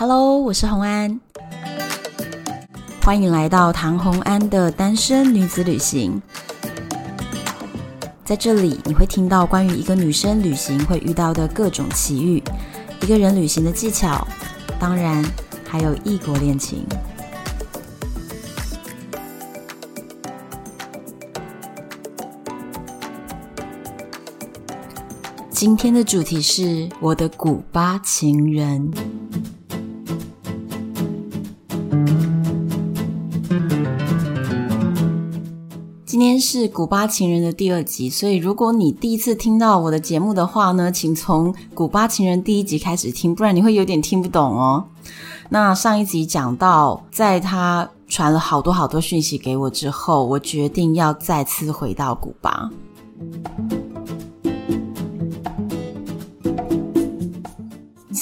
Hello，我是洪安，欢迎来到唐洪安的单身女子旅行。在这里，你会听到关于一个女生旅行会遇到的各种奇遇，一个人旅行的技巧，当然还有异国恋情。今天的主题是我的古巴情人。是古巴情人的第二集，所以如果你第一次听到我的节目的话呢，请从古巴情人第一集开始听，不然你会有点听不懂哦。那上一集讲到，在他传了好多好多讯息给我之后，我决定要再次回到古巴。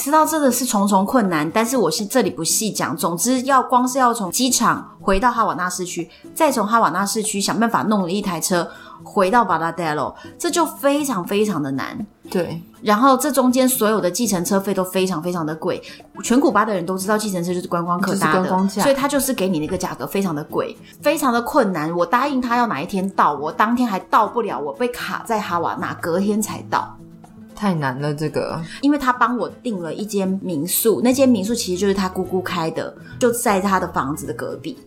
知道这个是重重困难，但是我是这里不细讲。总之，要光是要从机场回到哈瓦那市区，再从哈瓦那市区想办法弄了一台车回到 Varadero，这就非常非常的难。对，然后这中间所有的计程车费都非常非常的贵。全古巴的人都知道，计程车就是观光客搭的，就是观光价，所以他就是给你那个价格非常的贵，非常的困难。我答应他要哪一天到，我当天还到不了，我被卡在哈瓦那，隔天才到。太难了，这个，因为他帮我订了一间民宿，那间民宿其实就是他姑姑开的，就在他的房子的隔壁，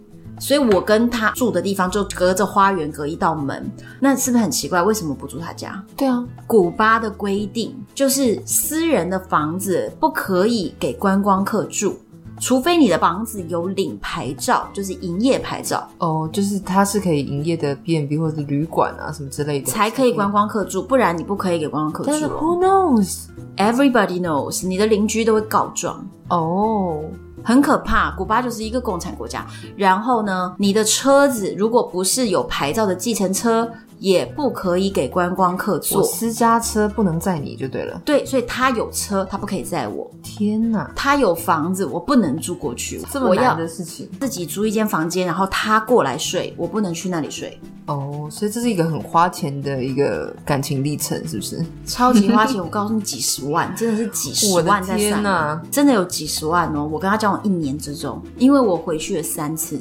所以我跟他住的地方就隔着花园，隔一道门，那是不是很奇怪？为什么不住他家？对啊，古巴的规定就是私人的房子不可以给观光客住。除非你的房子有领牌照，就是营业牌照哦，就是它是可以营业的 B&B 或者是旅馆啊什么之类的，才可以观光客住，不然你不可以给观光客住。但是 Who knows? Everybody knows，你的邻居都会告状哦，很可怕。古巴就是一个共产国家，然后呢，你的车子如果不是有牌照的计程车。也不可以给观光客坐，私家车不能载你就对了。对，所以他有车，他不可以载我。天哪，他有房子，我不能住过去。这么难的事情，自己租一间房间，然后他过来睡，我不能去那里睡。哦，所以这是一个很花钱的一个感情历程，是不是？超级花钱，我告诉你，几十万，真的是几十万在上面，真的有几十万哦。我跟他交往一年之中，因为我回去了三次，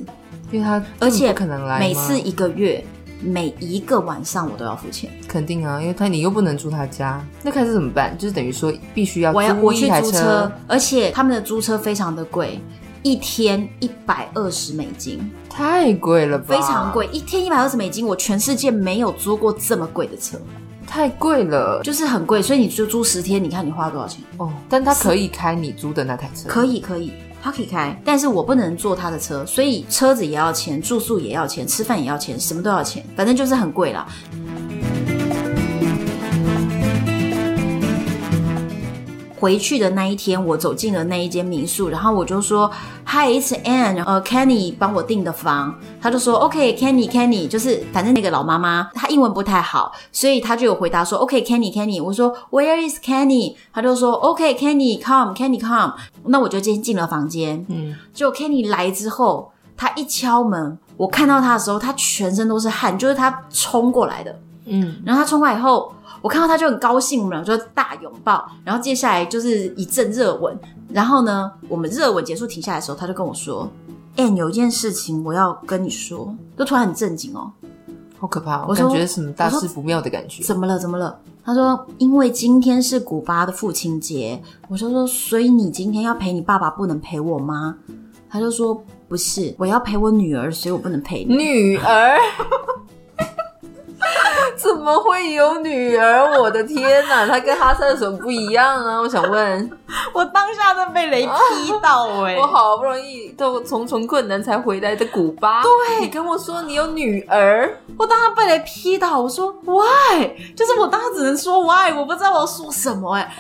因为他而且可能来每次一个月。每一个晚上我都要付钱，肯定啊，因为他你又不能住他家，那开始怎么办？就是等于说必须要我要我去租租车，而且他们的租车非常的贵，一天一百二十美金，太贵了吧？非常贵，一天一百二十美金，我全世界没有租过这么贵的车，太贵了，就是很贵，所以你就租十天，你看你花多少钱？哦，但他可以开你租的那台车，可以可以。他可以开，但是我不能坐他的车，所以车子也要钱，住宿也要钱，吃饭也要钱，什么都要钱，反正就是很贵了。回去的那一天，我走进了那一间民宿，然后我就说：“Hi, it's Anne，呃，Kenny 帮我订的房。”他就说：“OK，Kenny，Kenny，就是反正那个老妈妈她英文不太好，所以她就有回答说：‘OK，Kenny，Kenny。’我说：‘Where is Kenny？’ 他就说：‘OK，Kenny，come，Kenny，come。’那我就先进了房间。嗯，就 Kenny 来之后，他一敲门，我看到他的时候，他全身都是汗，就是他冲过来的。嗯，然后他冲过来以后。我看到他就很高兴，我们俩就大拥抱，然后接下来就是一阵热吻。然后呢，我们热吻结束停下来的时候，他就跟我说：“哎、欸，有一件事情我要跟你说。”就突然很震惊哦，好可怕！我感觉什么大事不妙的感觉。怎么了？怎么了？他说：“因为今天是古巴的父亲节。”我说：“说，所以你今天要陪你爸爸，不能陪我吗？”他就说：“不是，我要陪我女儿，所以我不能陪你。” 女儿。怎么会有女儿？我的天哪，他跟哈萨有什么不一样啊？我想问，我当下都被雷劈到哎、欸！我好不容易都重重困难才回来的古巴，对，你跟我说你有女儿，我当时被雷劈到，我说 why？就是我当时只能说 why，我不知道我要说什么哎、欸。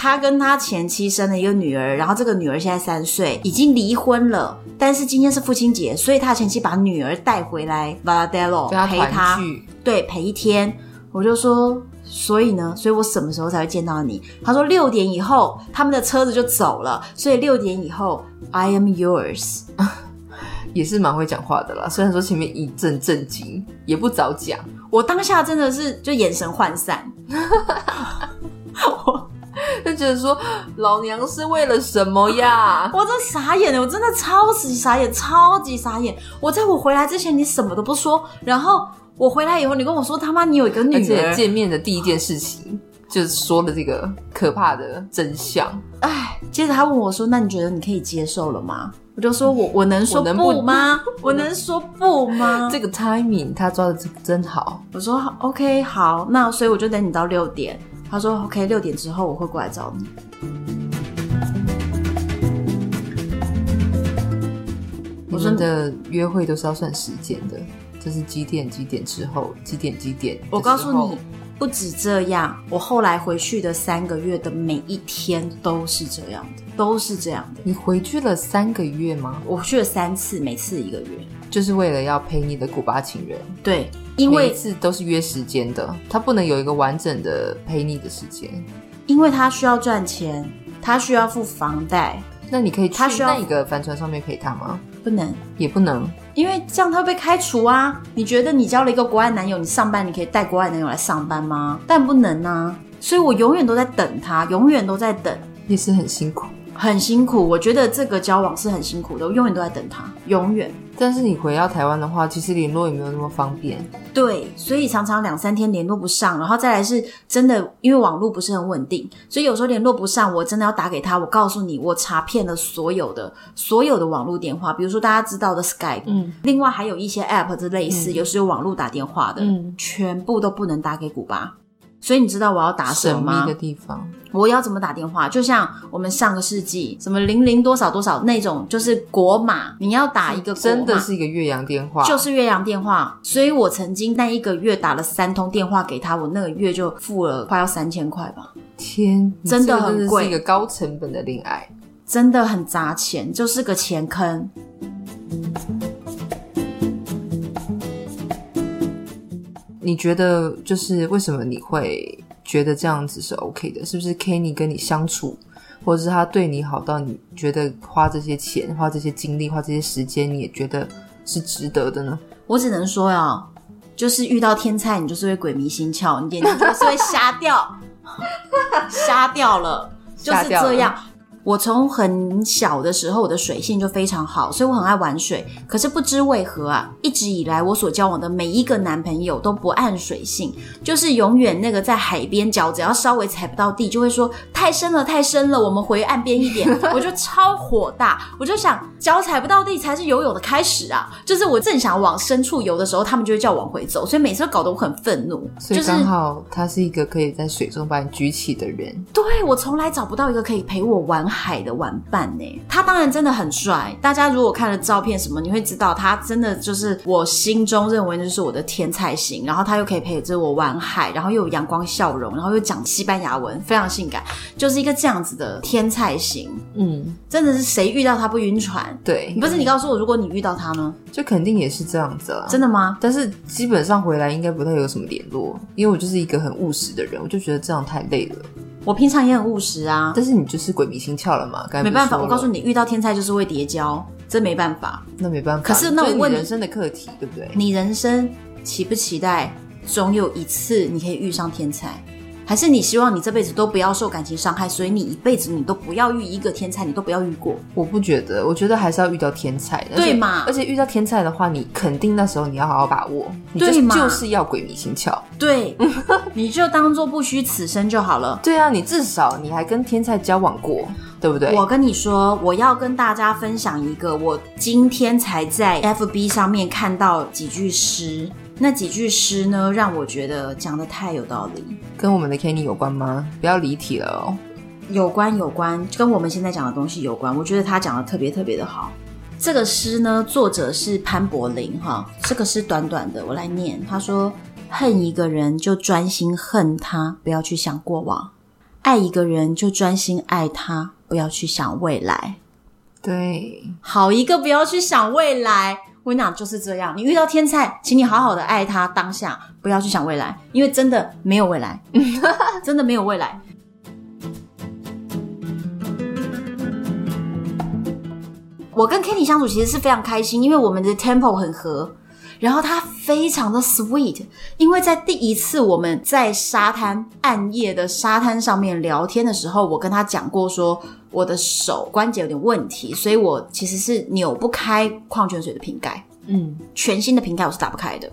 他跟他前妻生了一个女儿，然后这个女儿现在三岁，已经离婚了。但是今天是父亲节，所以他前妻把女儿带回来 v a l a d e l o 陪他，对，陪一天。我就说，所以呢，所以我什么时候才会见到你？他说六点以后，他们的车子就走了，所以六点以后，I am yours，也是蛮会讲话的啦。虽然说前面一阵震惊，也不早讲。我当下真的是就眼神涣散。我觉得说，老娘是为了什么呀？我真傻眼了，我真的超级傻眼，超级傻眼。我在我回来之前，你什么都不说，然后我回来以后，你跟我说他妈你有一个女儿，而且见面的第一件事情就是说了这个可怕的真相。哎，接着他问我说：“那你觉得你可以接受了吗？”我就说：“我我能说不吗？我能说不吗？”这个 timing 他抓的真好。我说：“OK，好，那所以我就等你到六点。”他说：“OK，六点之后我会过来找你。”我们的约会都是要算时间的，这是几点几点之后，几点几点。我告诉你。不止这样，我后来回去的三个月的每一天都是这样的，都是这样的。你回去了三个月吗？我去了三次，每次一个月，就是为了要陪你的古巴情人。对，因为每次都是约时间的，他不能有一个完整的陪你的时间，因为他需要赚钱，他需要付房贷。那你可以去那个帆船上面陪他吗？不能，也不能。因为这样他会被开除啊！你觉得你交了一个国外男友，你上班你可以带国外男友来上班吗？但不能啊！所以我永远都在等他，永远都在等，也是很辛苦。很辛苦，我觉得这个交往是很辛苦的，我永远都在等他，永远。但是你回到台湾的话，其实联络也没有那么方便。对，所以常常两三天联络不上，然后再来是真的，因为网络不是很稳定，所以有时候联络不上，我真的要打给他。我告诉你，我查遍了所有的所有的网络电话，比如说大家知道的 Skype，嗯，另外还有一些 App 之类似，嗯、有时有网络打电话的，嗯，全部都不能打给古巴。所以你知道我要打什么吗？神秘的地方，我要怎么打电话？就像我们上个世纪什么零零多少多少那种，就是国码，你要打一个国，真的是一个越洋电话，就是越洋电话。所以我曾经那一个月打了三通电话给他，我那个月就付了快要三千块吧。天，真的很贵，是一个高成本的恋爱，真的很砸钱，就是个钱坑。你觉得就是为什么你会觉得这样子是 OK 的？是不是 Kenny 跟你相处，或者是他对你好到你觉得花这些钱、花这些精力、花这些时间，你也觉得是值得的呢？我只能说呀，就是遇到天才，你就是会鬼迷心窍，你眼睛就是会瞎掉，瞎掉了，就是这样。我从很小的时候，我的水性就非常好，所以我很爱玩水。可是不知为何啊，一直以来我所交往的每一个男朋友都不按水性，就是永远那个在海边脚只要稍微踩不到地，就会说太深了，太深了，我们回岸边一点。我就超火大，我就想脚踩不到地才是游泳的开始啊！就是我正想往深处游的时候，他们就会叫我往回走，所以每次都搞得我很愤怒。所以刚好他是一个可以在水中把你举起的人。对，我从来找不到一个可以陪我玩海的玩伴呢，他当然真的很帅。大家如果看了照片什么，你会知道他真的就是我心中认为就是我的天菜型。然后他又可以陪着我玩海，然后又有阳光笑容，然后又讲西班牙文，非常性感，就是一个这样子的天菜型。嗯，真的是谁遇到他不晕船？对，不是你告诉我，如果你遇到他呢，就肯定也是这样子了。真的吗？但是基本上回来应该不太有什么联络，因为我就是一个很务实的人，我就觉得这样太累了。我平常也很务实啊，但是你就是鬼迷心窍了嘛？没办法，我告诉你，遇到天才就是会叠交，这没办法。那没办法。可是那我问你，人生的课题对不对？你人生期不期待，总有一次你可以遇上天菜？还是你希望你这辈子都不要受感情伤害，所以你一辈子你都不要遇一个天才，你都不要遇过？我不觉得，我觉得还是要遇到天才的，对嘛？而且遇到天才的话，你肯定那时候你要好好把握，对嘛？就是要鬼迷心窍，对，你就当做不虚此生就好了。对啊，你至少你还跟天才交往过，对不对？我跟你说，我要跟大家分享一个，我今天才在 FB 上面看到几句诗。那几句诗呢，让我觉得讲得太有道理。跟我们的 Kenny 有关吗？不要离题了哦。有关有关，跟我们现在讲的东西有关。我觉得他讲得特别特别的好。这个诗呢，作者是潘柏林哈。这个诗短短的，我来念。他说：“恨一个人就专心恨他，不要去想过往；爱一个人就专心爱他，不要去想未来。”对，好一个不要去想未来。我跟你讲就是这样，你遇到天才，请你好好的爱他当下，不要去想未来，因为真的没有未来，真的没有未来。我跟 Kenny 相处其实是非常开心，因为我们的 tempo 很合，然后他非常的 sweet，因为在第一次我们在沙滩暗夜的沙滩上面聊天的时候，我跟他讲过说我的手关节有点问题，所以我其实是扭不开矿泉水的瓶盖，嗯，全新的瓶盖我是打不开的。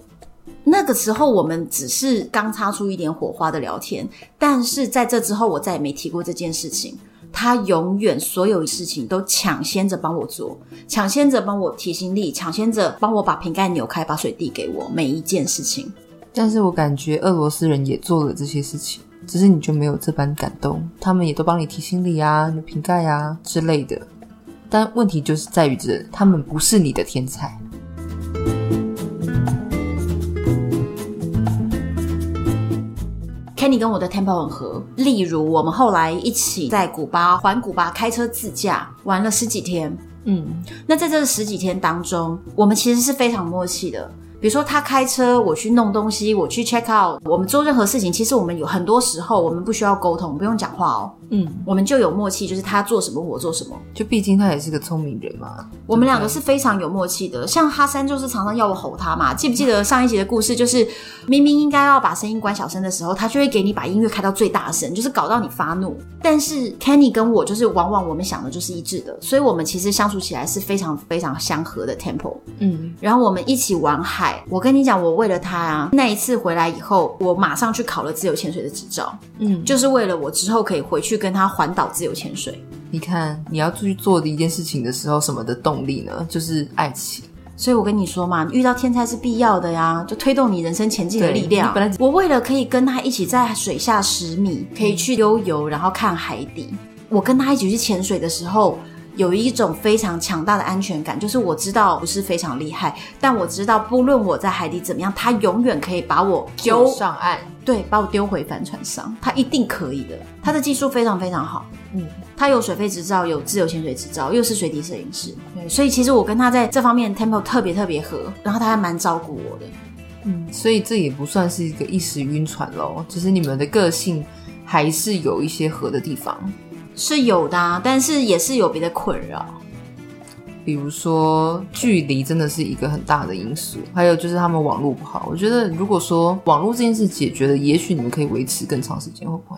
那个时候我们只是刚擦出一点火花的聊天，但是在这之后我再也没提过这件事情。他永远所有事情都抢先着帮我做，抢先着帮我提行李，抢先着帮我把瓶盖扭开，把水递给我，每一件事情。但是我感觉俄罗斯人也做了这些事情，只是你就没有这般感动。他们也都帮你提行李啊、扭瓶盖啊之类的。但问题就是在于这，他们不是你的天才。Kenny 跟我的 tempo 很合，例如我们后来一起在古巴环古巴开车自驾玩了十几天，嗯，那在这十几天当中，我们其实是非常默契的。比如说他开车，我去弄东西，我去 check out，我们做任何事情，其实我们有很多时候我们不需要沟通，不用讲话哦，嗯，我们就有默契，就是他做什么我做什么，就毕竟他也是个聪明人嘛，我们两个是非常有默契的。像哈三就是常常要我吼他嘛，记不记得上一集的故事？就是明明应该要把声音关小声的时候，他就会给你把音乐开到最大声，就是搞到你发怒。但是 Kenny 跟我就是往往我们想的就是一致的，所以我们其实相处起来是非常非常相合的 tempo，嗯，然后我们一起玩海。我跟你讲，我为了他啊，那一次回来以后，我马上去考了自由潜水的执照，嗯，就是为了我之后可以回去跟他环岛自由潜水。你看，你要去做的一件事情的时候，什么的动力呢？就是爱情。所以我跟你说嘛，遇到天才是必要的呀，就推动你人生前进的力量。本来我为了可以跟他一起在水下十米，可以去悠游，然后看海底。我跟他一起去潜水的时候。有一种非常强大的安全感，就是我知道不是非常厉害，但我知道不论我在海底怎么样，他永远可以把我丢上岸，对，把我丢回帆船上，他一定可以的。他的技术非常非常好，嗯，他有水肺执照，有自由潜水执照，又是水底摄影师，对，所以其实我跟他在这方面 tempo 特别特别合，然后他还蛮照顾我的，嗯，所以这也不算是一个一时晕船咯，只是你们的个性还是有一些合的地方。是有的啊，但是也是有别的困扰，比如说距离真的是一个很大的因素，还有就是他们网络不好。我觉得如果说网络这件事解决了，也许你们可以维持更长时间，会不会？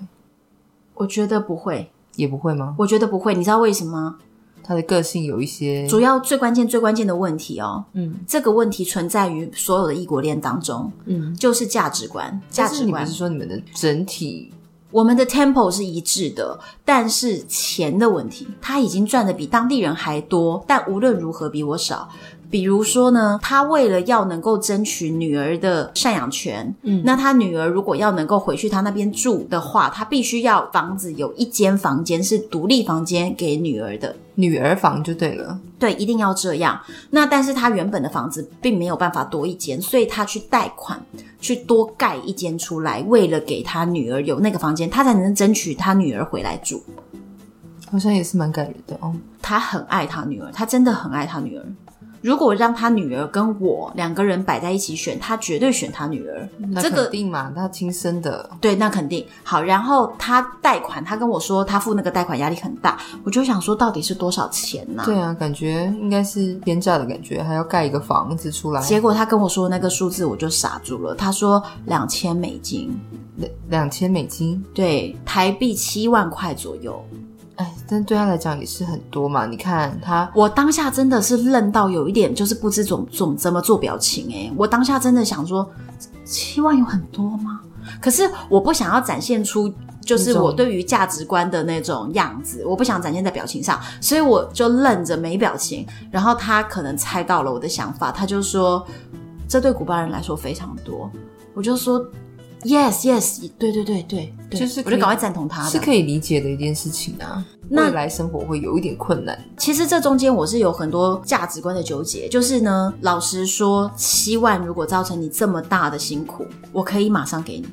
我觉得不会，也不会吗？我觉得不会，你知道为什么？他的个性有一些主要最关键最关键的问题哦，嗯，这个问题存在于所有的异国恋当中，嗯，就是价值观，价值观。你不是说你们的整体？我们的 tempo 是一致的，但是钱的问题，他已经赚的比当地人还多，但无论如何比我少。比如说呢，他为了要能够争取女儿的赡养权，嗯，那他女儿如果要能够回去他那边住的话，他必须要房子有一间房间是独立房间给女儿的，女儿房就对了，对，一定要这样。那但是他原本的房子并没有办法多一间，所以他去贷款去多盖一间出来，为了给他女儿有那个房间，他才能争取他女儿回来住。好像也是蛮感人的哦，他很爱他女儿，他真的很爱他女儿。如果让他女儿跟我两个人摆在一起选，他绝对选他女儿。那肯定嘛，他亲生的。对，那肯定。好，然后他贷款，他跟我说他付那个贷款压力很大，我就想说到底是多少钱呢？对啊，感觉应该是天价的感觉，还要盖一个房子出来。结果他跟我说那个数字，我就傻住了。他说两千美金，两两千美金，对，台币七万块左右。哎，但对他来讲也是很多嘛。你看他，我当下真的是愣到有一点，就是不知怎怎怎么做表情。哎，我当下真的想说，七万有很多吗？可是我不想要展现出就是我对于价值观的那种样子，我不想展现在表情上，所以我就愣着没表情。然后他可能猜到了我的想法，他就说，这对古巴人来说非常多。我就说。Yes, yes，对对对对，就是我就赶快赞同他的，是可以理解的一件事情啊。那未来生活会有一点困难。其实这中间我是有很多价值观的纠结，就是呢，老实说，七万如果造成你这么大的辛苦，我可以马上给你。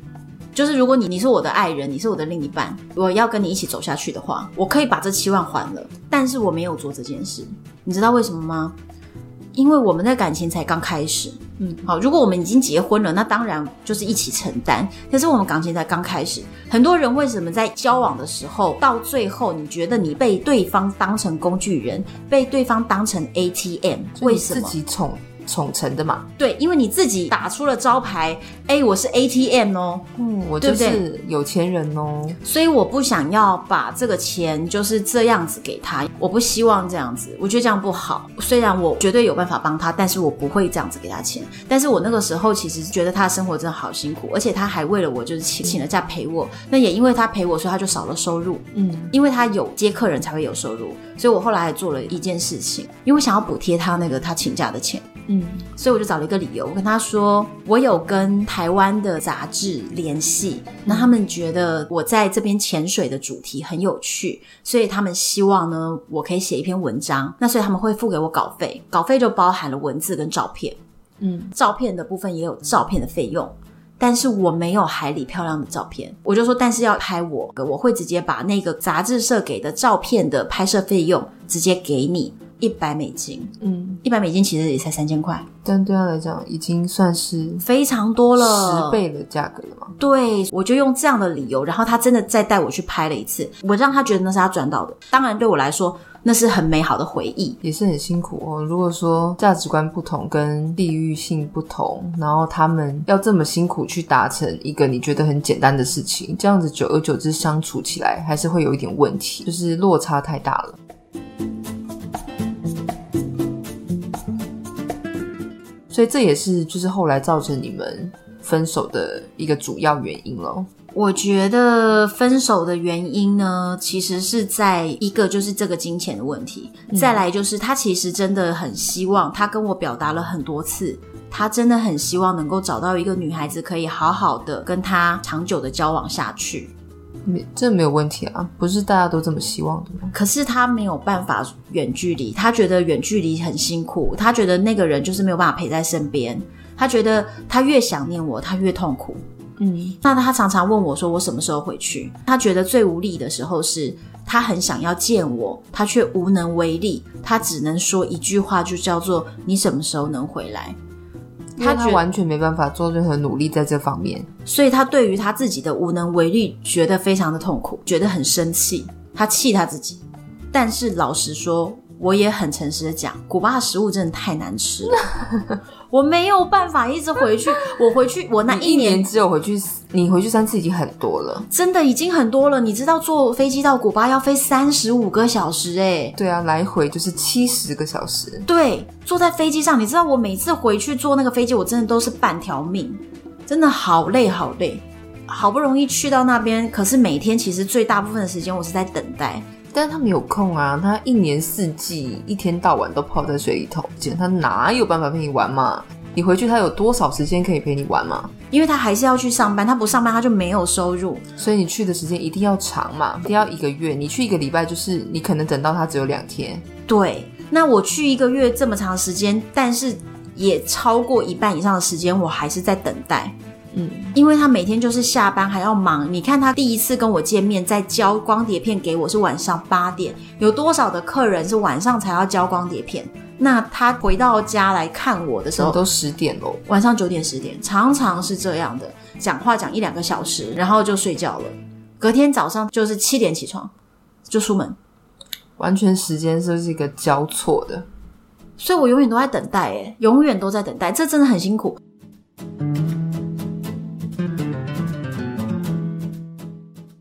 就是如果你你是我的爱人，你是我的另一半，我要跟你一起走下去的话，我可以把这七万还了。但是我没有做这件事，你知道为什么吗？因为我们的感情才刚开始，嗯，好，如果我们已经结婚了，那当然就是一起承担。但是我们感情才刚开始，很多人为什么在交往的时候，到最后你觉得你被对方当成工具人，被对方当成 ATM？为什么？自己宠宠成的嘛。对，因为你自己打出了招牌，哎，我是 ATM 哦，嗯，我就是有钱人哦，对对，所以我不想要把这个钱就是这样子给他，我不希望这样子，我觉得这样不好。虽然我绝对有办法帮他，但是我不会这样子给他钱。但是我那个时候其实觉得他的生活真的好辛苦，而且他还为了我就是请请了假陪我，那也因为他陪我，所以他就少了收入，嗯，因为他有接客人才会有收入，所以我后来还做了一件事情，因为我想要补贴他那个他请假的钱。嗯，所以我就找了一个理由，我跟他说，我有跟台湾的杂志联系，那他们觉得我在这边潜水的主题很有趣，所以他们希望呢，我可以写一篇文章，那所以他们会付给我稿费，稿费就包含了文字跟照片，嗯，照片的部分也有照片的费用，但是我没有海里漂亮的照片，我就说，但是要拍我，我会直接把那个杂志社给的照片的拍摄费用直接给你。一百美金，嗯，一百美金其实也才三千块，但对他来讲已经算是非常多了，十倍的价格了嘛。对，我就用这样的理由，然后他真的再带我去拍了一次，我让他觉得那是他赚到的。当然对我来说，那是很美好的回忆，也是很辛苦哦。如果说价值观不同，跟地域性不同，然后他们要这么辛苦去达成一个你觉得很简单的事情，这样子久而久之相处起来，还是会有一点问题，就是落差太大了。所以这也是就是后来造成你们分手的一个主要原因了。我觉得分手的原因呢，其实是在一个就是这个金钱的问题，嗯、再来就是他其实真的很希望，他跟我表达了很多次，他真的很希望能够找到一个女孩子可以好好的跟他长久的交往下去。没，这没有问题啊，不是大家都这么希望的吗？可是他没有办法远距离，他觉得远距离很辛苦，他觉得那个人就是没有办法陪在身边，他觉得他越想念我，他越痛苦。嗯，那他常常问我说：“我什么时候回去？”他觉得最无力的时候是他很想要见我，他却无能为力，他只能说一句话，就叫做“你什么时候能回来？”他他完全没办法做任何努力在这方面，所以他对于他自己的无能为力觉得非常的痛苦，觉得很生气，他气他自己。但是老实说，我也很诚实的讲，古巴的食物真的太难吃了。我没有办法一直回去，我回去，我那一年，只有回去，你回去三次已经很多了，真的已经很多了。你知道坐飞机到古巴要飞三十五个小时，欸，诶对啊，来回就是七十个小时。对，坐在飞机上，你知道我每次回去坐那个飞机，我真的都是半条命，真的好累好累，好不容易去到那边，可是每天其实最大部分的时间我是在等待。但是他没有空啊，他一年四季一天到晚都泡在水里头，他哪有办法陪你玩嘛？你回去他有多少时间可以陪你玩嘛？因为他还是要去上班，他不上班他就没有收入，所以你去的时间一定要长嘛，一定要一个月。你去一个礼拜，就是你可能等到他只有两天。对，那我去一个月这么长时间，但是也超过一半以上的时间，我还是在等待。嗯，因为他每天就是下班还要忙。你看他第一次跟我见面，在交光碟片给我是晚上八点，有多少的客人是晚上才要交光碟片？那他回到家来看我的时候，都十点喽，晚上九点十点，常常是这样的。讲话讲一两个小时，然后就睡觉了。隔天早上就是七点起床，就出门，完全时间是一个交错的。所以我永远都在等待，诶，永远都在等待，这真的很辛苦。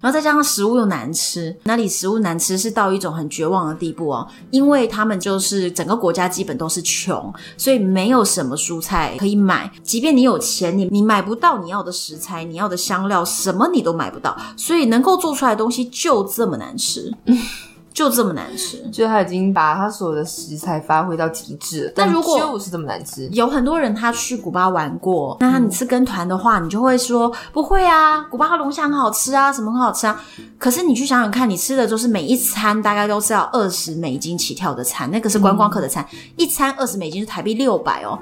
然后再加上食物又难吃，那里食物难吃是到一种很绝望的地步哦，因为他们就是整个国家基本都是穷，所以没有什么蔬菜可以买。即便你有钱，你你买不到你要的食材，你要的香料，什么你都买不到，所以能够做出来的东西就这么难吃。就这么难吃，就他已经把他所有的食材发挥到极致了。但如果就是这么难吃，有很多人他去古巴玩过，那你吃跟团的话，你就会说不会啊，古巴的龙虾很好吃啊，什么很好吃啊。可是你去想想看，你吃的就是每一餐大概都是要二十美金起跳的餐，那个是观光客的餐，嗯、一餐二十美金是台币六百哦。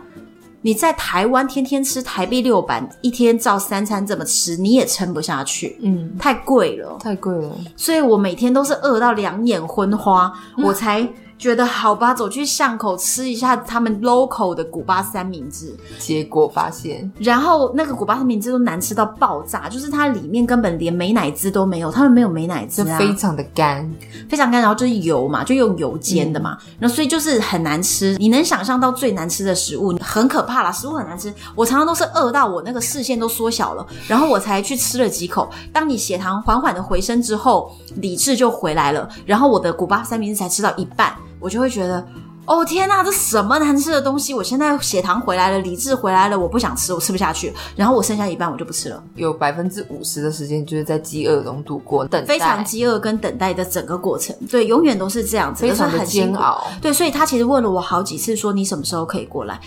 你在台湾天天吃台币六百，一天照三餐这么吃，你也撑不下去。嗯，太贵了，太贵了。所以我每天都是饿到两眼昏花，嗯、我才觉得好吧，走去巷口吃一下他们 local 的古巴三明治，结果发现，然后那个古巴三明治都难吃到爆炸，就是它里面根本连美乃滋都没有，他们没有美乃滋啊，非常的干，非常干，然后就是油嘛，就用油煎的嘛，那、嗯、所以就是很难吃。你能想象到最难吃的食物，很可怕啦，食物很难吃。我常常都是饿到我那个视线都缩小了，然后我才去吃了几口。当你血糖缓缓的回升之后，理智就回来了，然后我的古巴三明治才吃到一半。我就会觉得，哦天呐，这什么难吃的东西！我现在血糖回来了，理智回来了，我不想吃，我吃不下去。然后我剩下一半，我就不吃了。有百分之五十的时间就是在饥饿中度过，等待非常饥饿跟等待的整个过程，对，永远都是这样子，非常的煎熬。对，所以他其实问了我好几次，说你什么时候可以过来？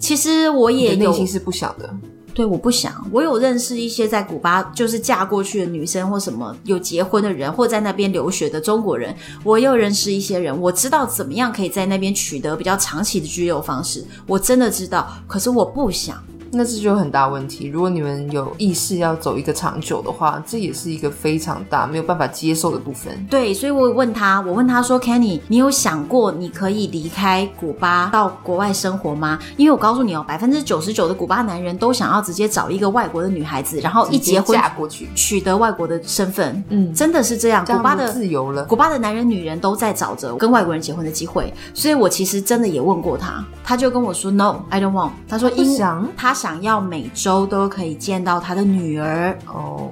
其实我也有，内心是不想的。对，我不想。我有认识一些在古巴就是嫁过去的女生，或什么有结婚的人，或在那边留学的中国人。我又认识一些人，我知道怎么样可以在那边取得比较长期的居留方式。我真的知道，可是我不想。那这就有很大问题。如果你们有意识要走一个长久的话，这也是一个非常大没有办法接受的部分。对，所以我问他，我问他说：“Kenny，你有想过你可以离开古巴到国外生活吗？”因为我告诉你哦，百分之九十九的古巴男人都想要直接找一个外国的女孩子，然后一结婚嫁过去，取得外国的身份。嗯，真的是这样。古巴的自由了，古巴的男人女人都在找着跟外国人结婚的机会。所以我其实真的也问过他，他就跟我说：“No，I don't want。”他说：“不想。”他想要每周都可以见到他的女儿哦，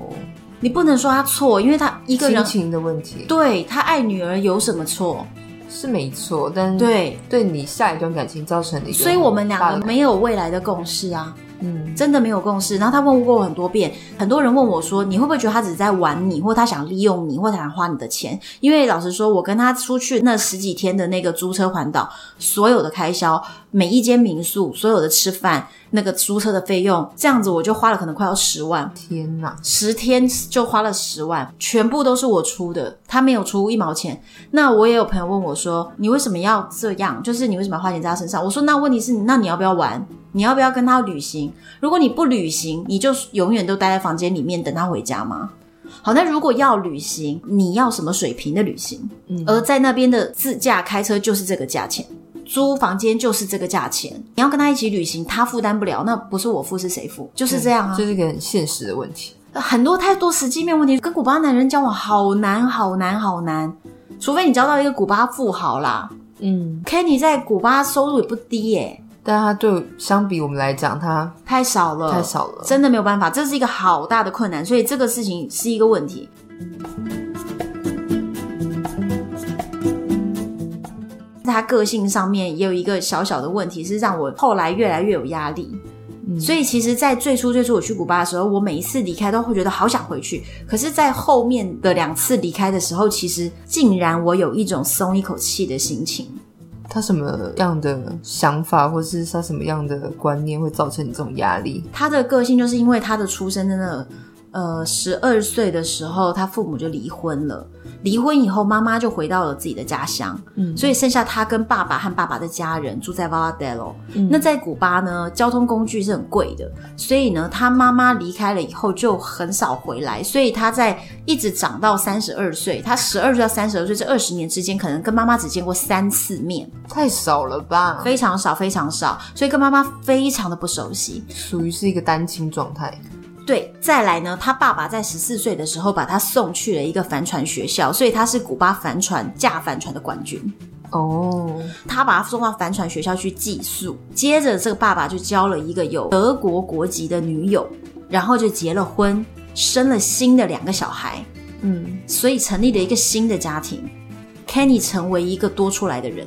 你不能说他错，因为他一个人心情的问题。对，他爱女儿有什么错？是没错，但对对你下一段感情造成的所以我们两个没有未来的共识啊。嗯，真的没有共识。然后他问过我很多遍，很多人问我说：“你会不会觉得他只是在玩你，或他想利用你，或他想花你的钱？”因为老实说，我跟他出去那十几天的那个租车环岛，所有的开销，每一间民宿，所有的吃饭，那个租车的费用，这样子我就花了可能快要十万。天哪，十天就花了十万，全部都是我出的，他没有出一毛钱。那我也有朋友问我说：“你为什么要这样？就是你为什么要花钱在他身上？”我说：“那问题是，那你要不要玩？”你要不要跟他旅行？如果你不旅行，你就永远都待在房间里面等他回家吗？好，那如果要旅行，你要什么水平的旅行？嗯，而在那边的自驾开车就是这个价钱，租房间就是这个价钱。你要跟他一起旅行，他负担不了，那不是我付是谁付？就是这样啊，这是一个很现实的问题。很多太多实际面问题，跟古巴男人交往好难，好难，好难。除非你交到一个古巴富豪啦。嗯，Kenny 在古巴收入也不低耶、欸。但他对相比我们来讲，他太少了，太少了，真的没有办法，这是一个好大的困难，所以这个事情是一个问题。他个性上面也有一个小小的问题，是让我后来越来越有压力。嗯，所以其实，在最初最初我去古巴的时候，我每一次离开都会觉得好想回去，可是，在后面的两次离开的时候，其实竟然我有一种松一口气的心情。他什么样的想法，或是他什么样的观念，会造成你这种压力？他的个性就是因为他的出生真的。呃，十二岁的时候，他父母就离婚了。离婚以后，妈妈就回到了自己的家乡，嗯，所以剩下他跟爸爸和爸爸的家人住在 Valadello、嗯，那在古巴呢，交通工具是很贵的，所以呢，他妈妈离开了以后就很少回来。所以他在一直长到三十二岁，他十二岁到三十二岁这二十年之间，可能跟妈妈只见过三次面，太少了吧？非常少，非常少，所以跟妈妈非常的不熟悉，属于是一个单亲状态。对，再来呢，他爸爸在十四岁的时候把他送去了一个帆船学校，所以他是古巴帆船驾帆船的冠军。哦，他把他送到帆船学校去寄宿，接着这个爸爸就交了一个有德国国籍的女友，然后就结了婚，生了新的两个小孩。嗯，所以成立了一个新的家庭。Kenny 成为一个多出来的人，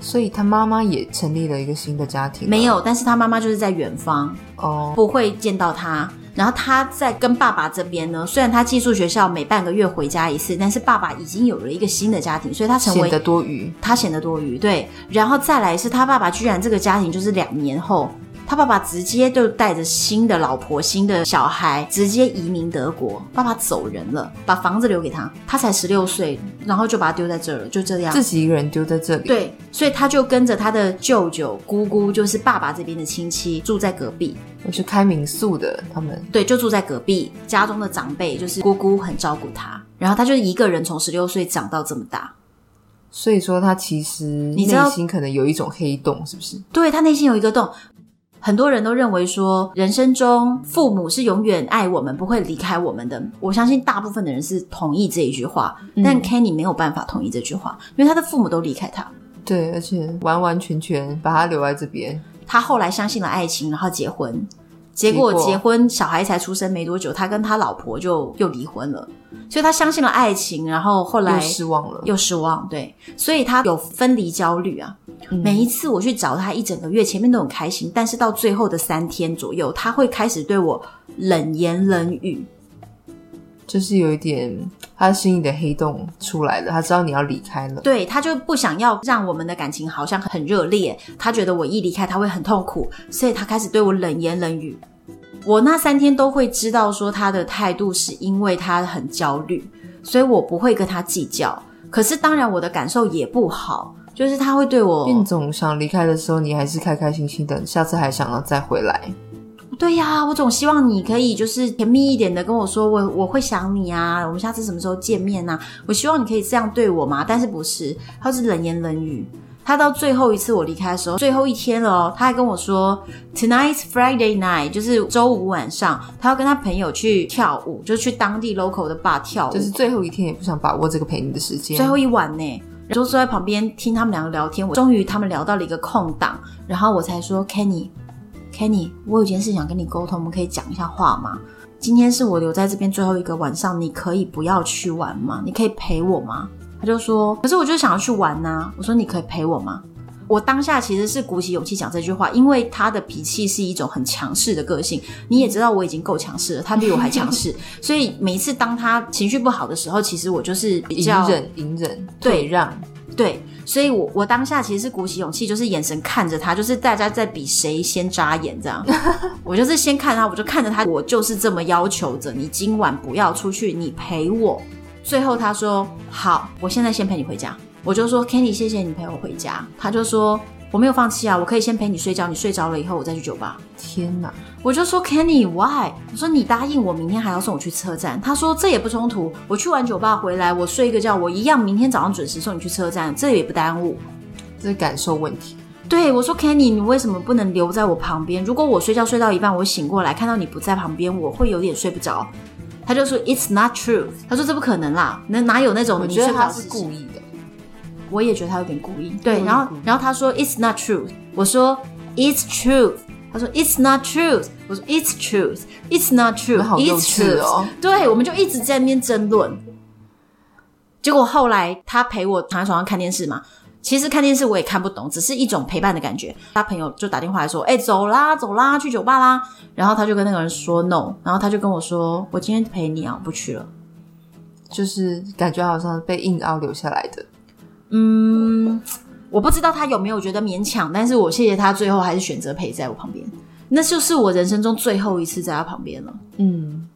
所以他妈妈也成立了一个新的家庭。没有，但是他妈妈就是在远方，哦，不会见到他。然后他在跟爸爸这边呢，虽然他寄宿学校每半个月回家一次，但是爸爸已经有了一个新的家庭，所以他成为显得多余，他显得多余。对，然后再来是他爸爸居然这个家庭就是两年后。他爸爸直接就带着新的老婆、新的小孩，直接移民德国。爸爸走人了，把房子留给他。他才十六岁，然后就把他丢在这儿了，就这样。自己一个人丢在这里。对，所以他就跟着他的舅舅、姑姑，就是爸爸这边的亲戚，住在隔壁。我是开民宿的，他们对，就住在隔壁。家中的长辈就是姑姑，很照顾他。然后他就一个人从十六岁长到这么大。所以说他其实内心可能有一种黑洞，是不是？对，他内心有一个洞。很多人都认为说，人生中父母是永远爱我们，不会离开我们的。我相信大部分的人是同意这一句话，嗯、但 Kenny 没有办法同意这句话，因为他的父母都离开他。对，而且完完全全把他留在这边。他后来相信了爱情，然后结婚。结果结婚，小孩才出生没多久，他跟他老婆就又离婚了。所以他相信了爱情，然后后来又失望了，又失望。对，所以他有分离焦虑啊。嗯、每一次我去找他一整个月，前面都很开心，但是到最后的三天左右，他会开始对我冷言冷语。就是有一点，他心里的黑洞出来了，他知道你要离开了，对，他就不想要让我们的感情好像很热烈，他觉得我一离开他会很痛苦，所以他开始对我冷言冷语。我那三天都会知道说他的态度是因为他很焦虑，所以我不会跟他计较。可是当然我的感受也不好，就是他会对我，你总想离开的时候，你还是开开心心的，下次还想要再回来。对呀，我总希望你可以就是甜蜜一点的跟我说，我我会想你啊，我们下次什么时候见面啊？我希望你可以这样对我嘛，但是不是，他是冷言冷语。他到最后一次我离开的时候，最后一天了哦，他还跟我说，Tonight's Friday night，就是周五晚上，他要跟他朋友去跳舞，就去当地 local 的 bar 跳舞。就是最后一天也不想把握这个陪你的时间。最后一晚呢，就坐在旁边听他们两个聊天。我终于他们聊到了一个空档，然后我才说，Kenny。Kenny，我有件事想跟你沟通，我们可以讲一下话吗？今天是我留在这边最后一个晚上，你可以不要去玩吗？你可以陪我吗？他就说，可是我就想要去玩呐、我说，你可以陪我吗？我当下其实是鼓起勇气讲这句话，因为他的脾气是一种很强势的个性。你也知道我已经够强势了，他比我还强势，所以每一次当他情绪不好的时候，其实我就是比较隐忍、隐忍、对退让，对。所以我，我我当下其实是鼓起勇气，就是眼神看着他，就是大家在比谁先眨眼这样。我就是先看他，我就看着他，我就是这么要求着你今晚不要出去，你陪我。最后他说好，我现在先陪你回家。我就说 Kenny，谢谢你陪我回家。他就说。我没有放弃啊，我可以先陪你睡觉，你睡着了以后我再去酒吧。天哪！我就说 Kenny，why？我说你答应我明天还要送我去车站。他说这也不冲突，我去完酒吧回来，我睡一个觉，我一样明天早上准时送你去车站，这也不耽误。这是感受问题。对，我说 Kenny，你为什么不能留在我旁边？如果我睡觉睡到一半，我醒过来看到你不在旁边，我会有点睡不着。他就说 It's not true。他说这不可能啦，那哪有那种？你觉得他是故意的？我也觉得他有点故意，对，然后，然后他说 "It's not true"，我说 "It's true"，他说 "It's not true"，我说 "It's true"，"It's not true"，"It's true"，哦，对，我们就一直在那边争论。结果后来他陪我躺在床上看电视嘛，其实看电视我也看不懂，只是一种陪伴的感觉。他朋友就打电话来说：“哎，走啦，走啦，去酒吧啦。”然后他就跟那个人说 “No”，然后他就跟我说：“我今天陪你啊，不去了。”就是感觉好像被硬凹留下来的。嗯，我不知道他有没有觉得勉强，但是我谢谢他，最后还是选择陪在我旁边。那就是我人生中最后一次在他旁边了。嗯，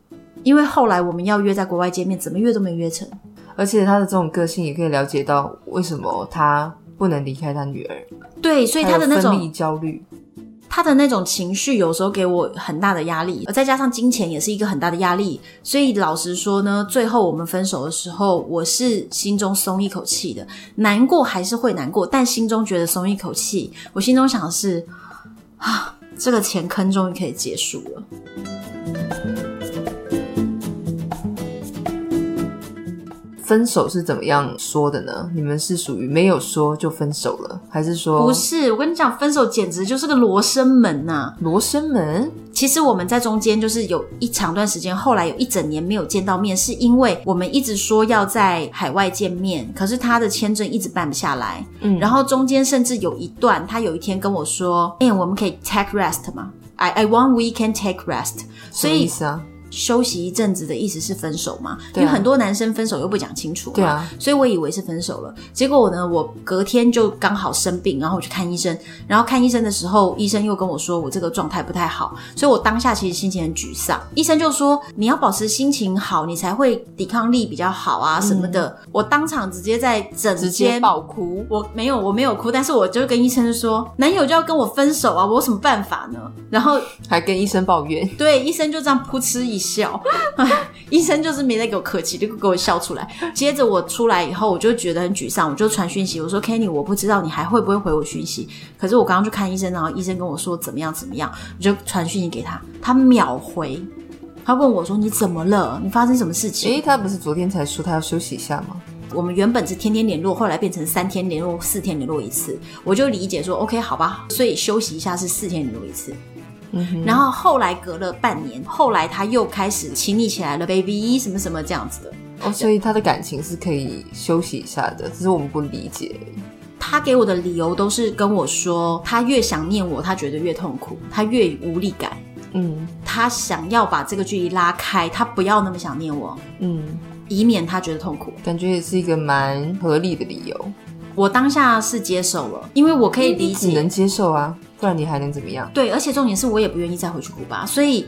因为后来我们要约在国外见面，怎么约都没约成。而且他的这种个性也可以了解到为什么他不能离开他女儿。对，所以他的那种焦虑。他的那种情绪有时候给我很大的压力，再加上金钱也是一个很大的压力，所以老实说呢，最后我们分手的时候，我是心中松一口气的，难过还是会难过，但心中觉得松一口气。我心中想的是，啊，这个钱坑终于可以结束了。分手是怎么样说的呢？你们是属于没有说就分手了，还是说不是？我跟你讲，分手简直就是个罗生门呐、啊！罗生门。其实我们在中间就是有一长段时间，后来有一整年没有见到面，是因为我们一直说要在海外见面，可是他的签证一直办不下来。嗯，然后中间甚至有一段，他有一天跟我说：“哎、欸，我们可以 take rest 吗？I I want we can take rest。”什么意思啊？休息一阵子的意思是分手嘛？因为很多男生分手又不讲清楚嘛，对啊，所以我以为是分手了。结果我呢，我隔天就刚好生病，然后我去看医生。然后看医生的时候，医生又跟我说我这个状态不太好，所以我当下其实心情很沮丧。医生就说你要保持心情好，你才会抵抗力比较好啊什么的。嗯、我当场直接在诊间爆哭，我没有我没有哭，但是我就跟医生说，男友就要跟我分手啊，我有什么办法呢？然后还跟医生抱怨，对，医生就这样噗嗤一下。笑。医生就是没在给我客气，就给我笑出来。接着我出来以后，我就觉得很沮丧，我就传讯息，我说 Kenny，我不知道你还会不会回我讯息。可是我刚刚去看医生，然后医生跟我说怎么样怎么样，我就传讯息给他，他秒回。他问我说：“你怎么了？你发生什么事情？”诶，他不是昨天才说他要休息一下吗？我们原本是天天联络，后来变成三天联络，四天联络一次。我就理解说：“OK，好吧。”所以休息一下是四天联络一次。嗯。然后后来隔了半年，后来他又开始亲密起来了，baby 什么什么这样子的。哦，所以他的感情是可以休息一下的，只是我们不理解。他给我的理由都是跟我说，他越想念我，他觉得越痛苦，他越无力感。嗯，他想要把这个距离拉开，他不要那么想念我，嗯，以免他觉得痛苦。感觉也是一个蛮合理的理由。我当下是接受了，因为我可以理解，只能接受啊，不然你还能怎么样？对，而且重点是我也不愿意再回去古巴，所以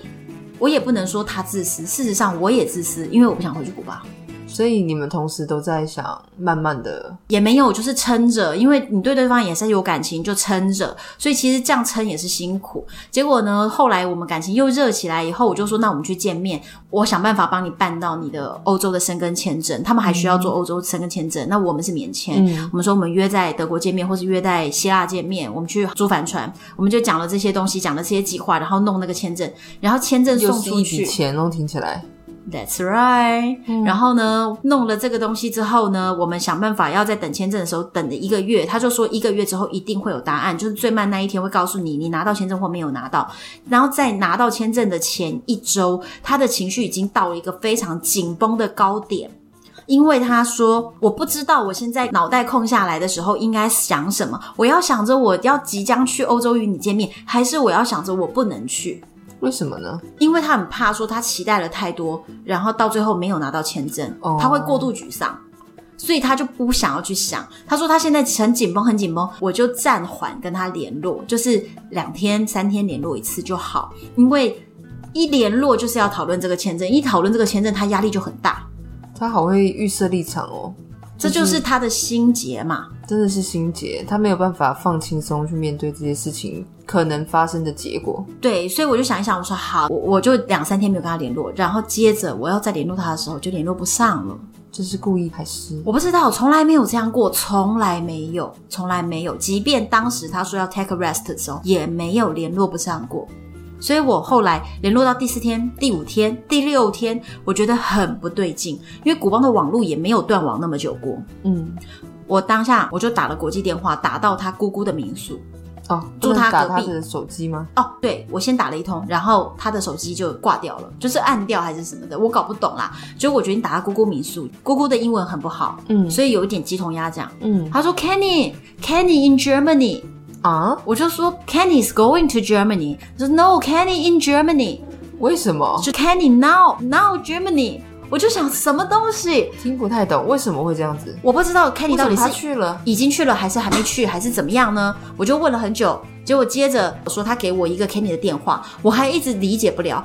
我也不能说他自私。事实上，我也自私，因为我不想回去古巴。所以你们同时都在想，慢慢的也没有，就是撑着，因为你对对方也是有感情，就撑着。所以其实这样撑也是辛苦。结果呢，后来我们感情又热起来以后，我就说那我们去见面，我想办法帮你办到你的欧洲的申根签证。他们还需要做欧洲申根签证，嗯、那我们是免签。嗯、我们说我们约在德国见面，或是约在希腊见面，我们去租帆船，我们就讲了这些东西，讲了这些计划，然后弄那个签证，然后签证送出去，钱哦，听起来。That's right、嗯。然后呢，弄了这个东西之后呢，我们想办法要在等签证的时候等了一个月。他就说一个月之后一定会有答案，就是最慢那一天会告诉你你拿到签证或没有拿到。然后在拿到签证的前一周，他的情绪已经到了一个非常紧绷的高点，因为他说我不知道我现在脑袋空下来的时候应该想什么。我要想着我要即将去欧洲与你见面，还是我要想着我不能去？为什么呢？因为他很怕说他期待了太多，然后到最后没有拿到签证，oh. 他会过度沮丧，所以他就不想要去想。他说他现在很紧绷，很紧绷，我就暂缓跟他联络，就是两天、三天联络一次就好。因为一联络就是要讨论这个签证，一讨论这个签证，他压力就很大。他好会预设立场哦。这就是他的心结嘛，真的是心结，他没有办法放轻松去面对这些事情可能发生的结果。对，所以我就想一想，我说好，我我就两三天没有跟他联络，然后接着我要再联络他的时候就联络不上了。这是故意还是？我不知道，从来没有这样过，从来没有，从来没有。即便当时他说要 take a rest 的时候，也没有联络不上过。所以我后来联络到第四天、第五天、第六天，我觉得很不对劲，因为古邦的网络也没有断网那么久过。嗯，我当下我就打了国际电话，打到他姑姑的民宿。哦，住他隔壁。他的手机吗？哦，对，我先打了一通，然后他的手机就挂掉了，就是按掉还是什么的，我搞不懂啦。结果我决定打他姑姑民宿，姑姑的英文很不好，嗯，所以有一点鸡同鸭讲。嗯，他说 Kenny，Kenny in Germany。啊！Uh? 我就说 Kenny is going to Germany。他说 No, Kenny in Germany。为什么？就 Kenny now, now Germany。我就想什么东西？听不太懂，为什么会这样子？我不知道 Kenny 到底是去了，已经去了，还是还没去，还是怎么样呢？我就问了很久，结果接着我说他给我一个 Kenny 的电话，我还一直理解不了。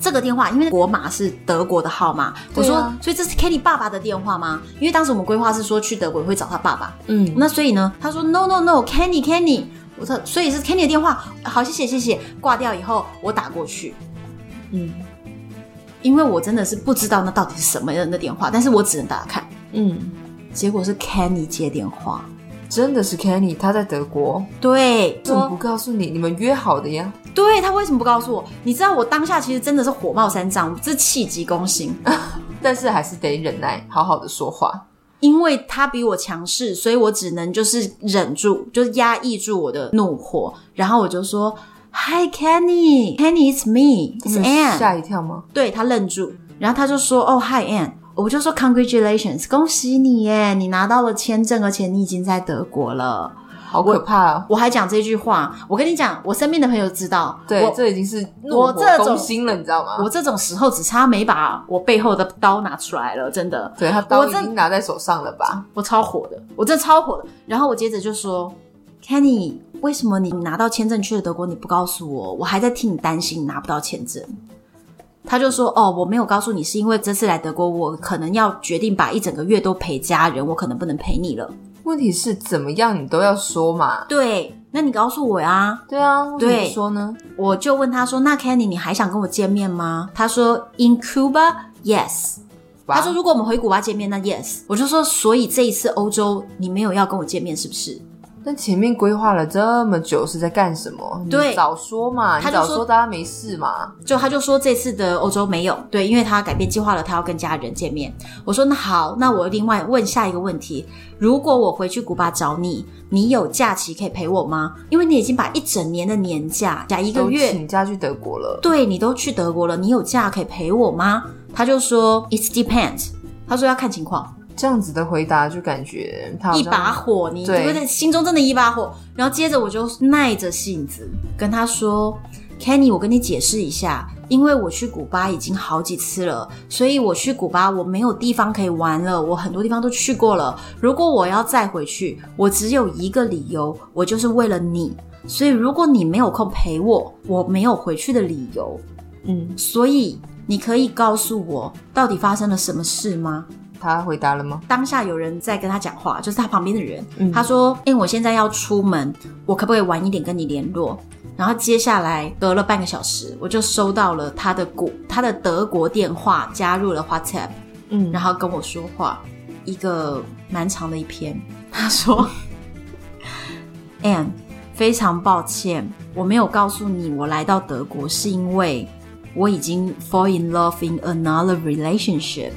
这个电话，因为国码是德国的号码，我说，啊、所以这是 Kenny 爸爸的电话吗？因为当时我们规划是说去德国会找他爸爸，嗯，那所以呢，他说 No No No，Kenny Kenny，我说所以是 Kenny 的电话，好，谢谢谢谢，挂掉以后我打过去，嗯，因为我真的是不知道那到底是什么人的电话，但是我只能打打看，嗯，结果是 Kenny 接电话。真的是 Kenny，他在德国。对，怎么不告诉你？你们约好的呀。对，他为什么不告诉我？你知道我当下其实真的是火冒三丈，这气急攻心，但是还是得忍耐，好好的说话。因为他比我强势，所以我只能就是忍住，就是压抑住我的怒火。然后我就说：“Hi Kenny，Kenny，it's me，it's Anne。”吓一跳吗？对，他愣住，然后他就说：“哦，Hi Anne。”我就说 Congratulations，恭喜你耶！你拿到了签证，而且你已经在德国了，好可怕哦！我，我还讲这句话，我跟你讲，我身边的朋友知道，对，我这已经是我这种心了，你知道吗？我这种时候只差没把我背后的刀拿出来了，真的。对，他刀已经拿在手上了吧？我，我超火的，我真的超火的。然后我接着就说，Kenny，为什么你拿到签证去了德国，你不告诉我？我还在替你担心，你拿不到签证。他就说：“哦，我没有告诉你，是因为这次来德国，我可能要决定把一整个月都陪家人，我可能不能陪你了。问题是怎么样，你都要说嘛。”对，那你告诉我呀。对啊，对，说呢？我就问他说：“那 Kenny，你还想跟我见面吗？”他说：“In Cuba, yes。”他说：“如果我们回古巴见面，那 yes。”我就说：“所以这一次欧洲你没有要跟我见面，是不是？”但前面规划了这么久是在干什么？对，你早说嘛，他就说你早说大家没事嘛。就他就说这次的欧洲没有，对，因为他改变计划了，他要跟家人见面。我说那好，那我另外问下一个问题：如果我回去古巴找你，你有假期可以陪我吗？因为你已经把一整年的年假假一个月请假去德国了，对，你都去德国了，你有假可以陪我吗？他就说 It depends，他说要看情况。这样子的回答就感觉他一把火，你对不对？心中真的一把火。然后接着我就耐着性子跟他说：“Kenny，我跟你解释一下，因为我去古巴已经好几次了，所以我去古巴我没有地方可以玩了，我很多地方都去过了。如果我要再回去，我只有一个理由，我就是为了你。所以如果你没有空陪我，我没有回去的理由。嗯，所以你可以告诉我到底发生了什么事吗？”他回答了吗？当下有人在跟他讲话，就是他旁边的人。嗯、他说：“哎、欸，我现在要出门，我可不可以晚一点跟你联络？”然后接下来隔了半个小时，我就收到了他的国他的德国电话，加入了 WhatsApp，嗯，然后跟我说话，一个蛮长的一篇。他说：“Anne，非常抱歉，我没有告诉你我来到德国是因为我已经 fall in love in another relationship。”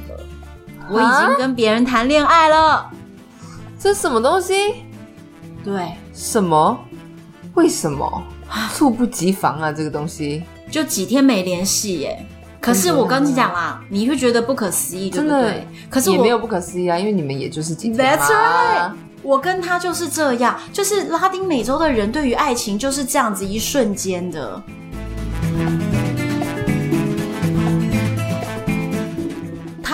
我已经跟别人谈恋爱了，这什么东西？对，什么？为什么？猝不及防啊！这个东西就几天没联系耶。可是我跟你讲啦，你会觉得不可思议，对不对？可是我也没有不可思议啊，因为你们也就是几天。That's right，我跟他就是这样，就是拉丁美洲的人对于爱情就是这样子一瞬间的。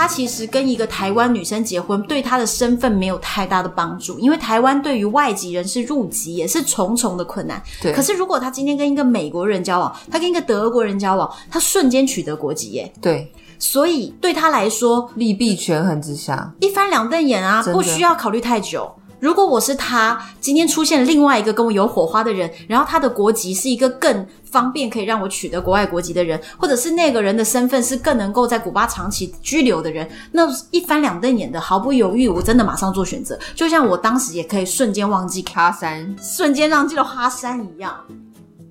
他其实跟一个台湾女生结婚，对他的身份没有太大的帮助，因为台湾对于外籍人士入籍也是重重的困难。对。可是如果他今天跟一个美国人交往，他跟一个德国人交往，他瞬间取得国籍耶。对。所以对他来说，利弊权衡之下，一翻两瞪眼啊，不需要考虑太久。如果我是他，今天出现另外一个跟我有火花的人，然后他的国籍是一个更方便可以让我取得国外国籍的人，或者是那个人的身份是更能够在古巴长期居留的人，那一翻两瞪眼的，毫不犹豫，我真的马上做选择。就像我当时也可以瞬间忘记哈山，瞬间忘记了哈山一样，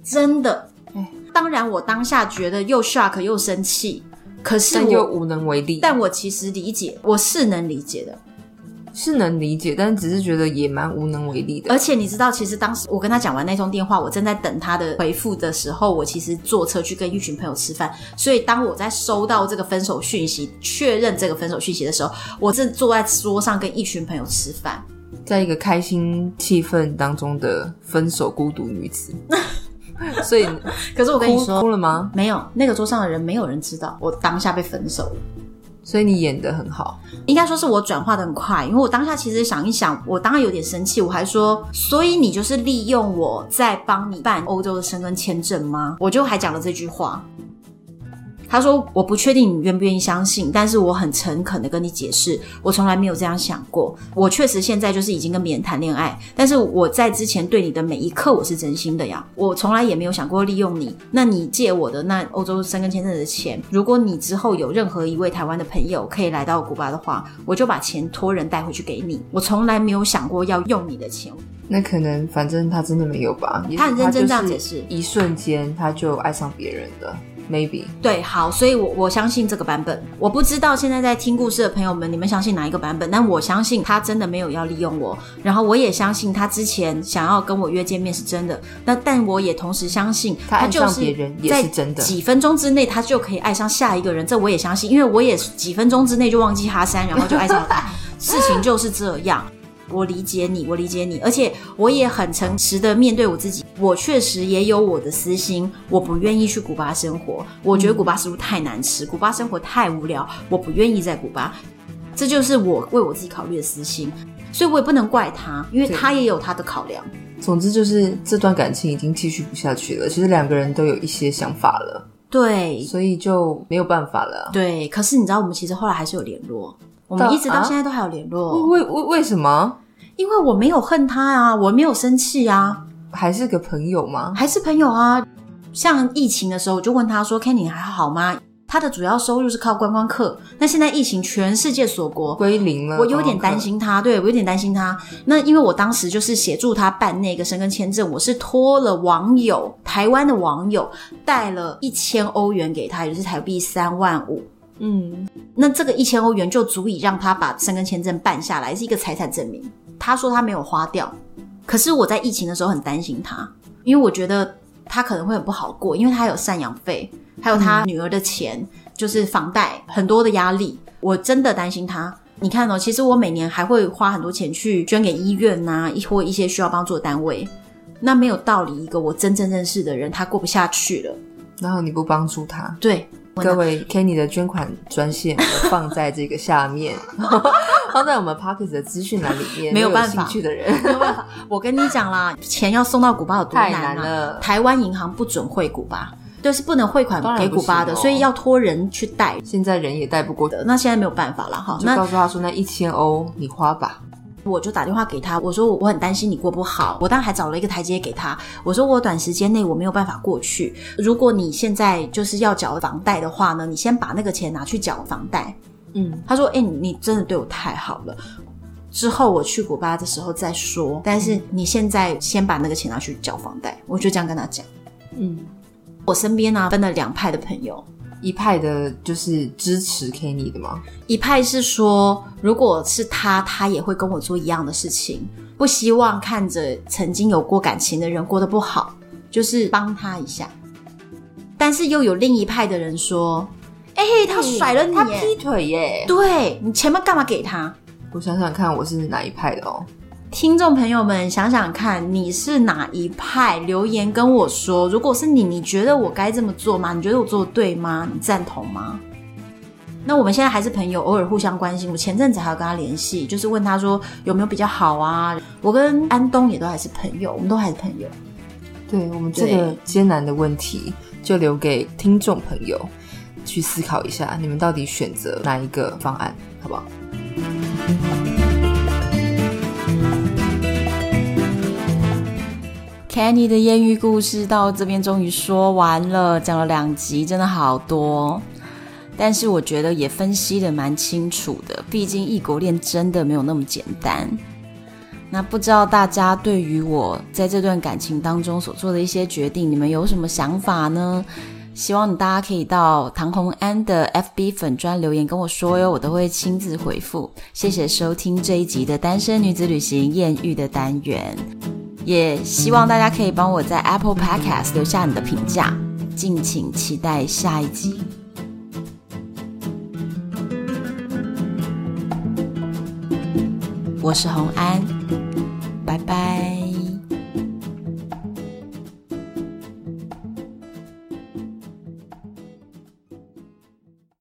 真的。当然我当下觉得又 shock 又生气，可是我又无能为力。但我其实理解，我是能理解的。是能理解，但只是觉得也蛮无能为力的。而且你知道，其实当时我跟他讲完那通电话，我正在等他的回复的时候，我其实坐车去跟一群朋友吃饭。所以当我在收到这个分手讯息，确认这个分手讯息的时候，我正坐在桌上跟一群朋友吃饭，在一个开心气氛当中的分手孤独女子。所以，可是我跟你说，哭了吗？没有，那个桌上的人没有人知道我当下被分手了。所以你演的很好，应该说是我转化的很快，因为我当下其实想一想，我当然有点生气，我还说，所以你就是利用我在帮你办欧洲的申根签证吗？我就还讲了这句话。他说：“我不确定你愿不愿意相信，但是我很诚恳的跟你解释，我从来没有这样想过。我确实现在就是已经跟别人谈恋爱，但是我在之前对你的每一刻我是真心的呀。我从来也没有想过利用你。那你借我的那欧洲三根签证的钱，如果你之后有任何一位台湾的朋友可以来到古巴的话，我就把钱托人带回去给你。我从来没有想过要用你的钱。那可能反正他真的没有吧？他很认真这样解释，一瞬间他就爱上别人了。” Maybe 对，好，所以我我相信这个版本。我不知道现在在听故事的朋友们，你们相信哪一个版本？但我相信他真的没有要利用我，然后我也相信他之前想要跟我约见面是真的。那但我也同时相信他就是别人也是真的，几分钟之内他就可以爱上下一个人，这我也相信，因为我也几分钟之内就忘记哈山，然后就爱上他。事情就是这样。我理解你，我理解你，而且我也很诚实的面对我自己。我确实也有我的私心，我不愿意去古巴生活。我觉得古巴食物太难吃，古巴生活太无聊，我不愿意在古巴。这就是我为我自己考虑的私心，所以我也不能怪他，因为他也有他的考量。总之就是这段感情已经继续不下去了。其实两个人都有一些想法了，对，所以就没有办法了。对，可是你知道，我们其实后来还是有联络。我们一直到现在都还有联络，为为为什么？因为我没有恨他啊，我没有生气啊。还是个朋友吗？还是朋友啊。像疫情的时候，我就问他说：“Kenny 还好吗？”他的主要收入是靠观光客。那现在疫情，全世界锁国归零了，我有点担心他。对，我有点担心他。那因为我当时就是协助他办那个申根签证，我是托了网友，台湾的网友带了一千欧元给他，也就是台币三万五。嗯，那这个一千欧元就足以让他把申根签证办下来，是一个财产证明。他说他没有花掉，可是我在疫情的时候很担心他，因为我觉得他可能会很不好过，因为他有赡养费。还有他女儿的钱，就是房贷很多的压力，我真的担心他。你看哦，其实我每年还会花很多钱去捐给医院呐，或一些需要帮助的单位。那没有道理，一个我真正认识的人，他过不下去了，然后你不帮助他？对，各位，Kenny 的捐款专线 我放在这个下面，放在我们 Podcast 的资讯栏里面。没有办法，有兴趣的人，我跟你讲啦，钱要送到古巴有多难啊？太难了，台湾银行不准汇古巴。对，是不能汇款给古巴的，哦、所以要托人去带。现在人也带不过的，那现在没有办法了哈。那告诉他说，那一千欧你花吧。我就打电话给他，我说我很担心你过不好，我当然还找了一个台阶给他。我说我短时间内我没有办法过去，如果你现在就是要缴房贷的话呢，你先把那个钱拿去缴房贷。嗯，他说，哎、欸，你真的对我太好了，之后我去古巴的时候再说。但是你现在先把那个钱拿去缴房贷，我就这样跟他讲。嗯。我身边呢、啊、分了两派的朋友，一派的就是支持 Kenny 的吗？一派是说，如果是他，他也会跟我做一样的事情，不希望看着曾经有过感情的人过得不好，就是帮他一下。但是又有另一派的人说，哎、欸，他甩了你，他劈腿耶，对，你前面干嘛给他？我想想看，我是哪一派的哦。听众朋友们，想想看，你是哪一派？留言跟我说。如果是你，你觉得我该这么做吗？你觉得我做的对吗？你赞同吗？那我们现在还是朋友，偶尔互相关心。我前阵子还要跟他联系，就是问他说有没有比较好啊。我跟安东也都还是朋友，我们都还是朋友。对，我们这个艰难的问题，就留给听众朋友去思考一下，你们到底选择哪一个方案，好不好？Kenny 的艳遇故事到这边终于说完了，讲了两集，真的好多。但是我觉得也分析得蛮清楚的，毕竟异国恋真的没有那么简单。那不知道大家对于我在这段感情当中所做的一些决定，你们有什么想法呢？希望大家可以到唐红安的 FB 粉专留言跟我说哟，我都会亲自回复。谢谢收听这一集的单身女子旅行艳遇的单元。也希望大家可以帮我在 Apple Podcast 留下你的评价，敬请期待下一集。我是红安，拜拜。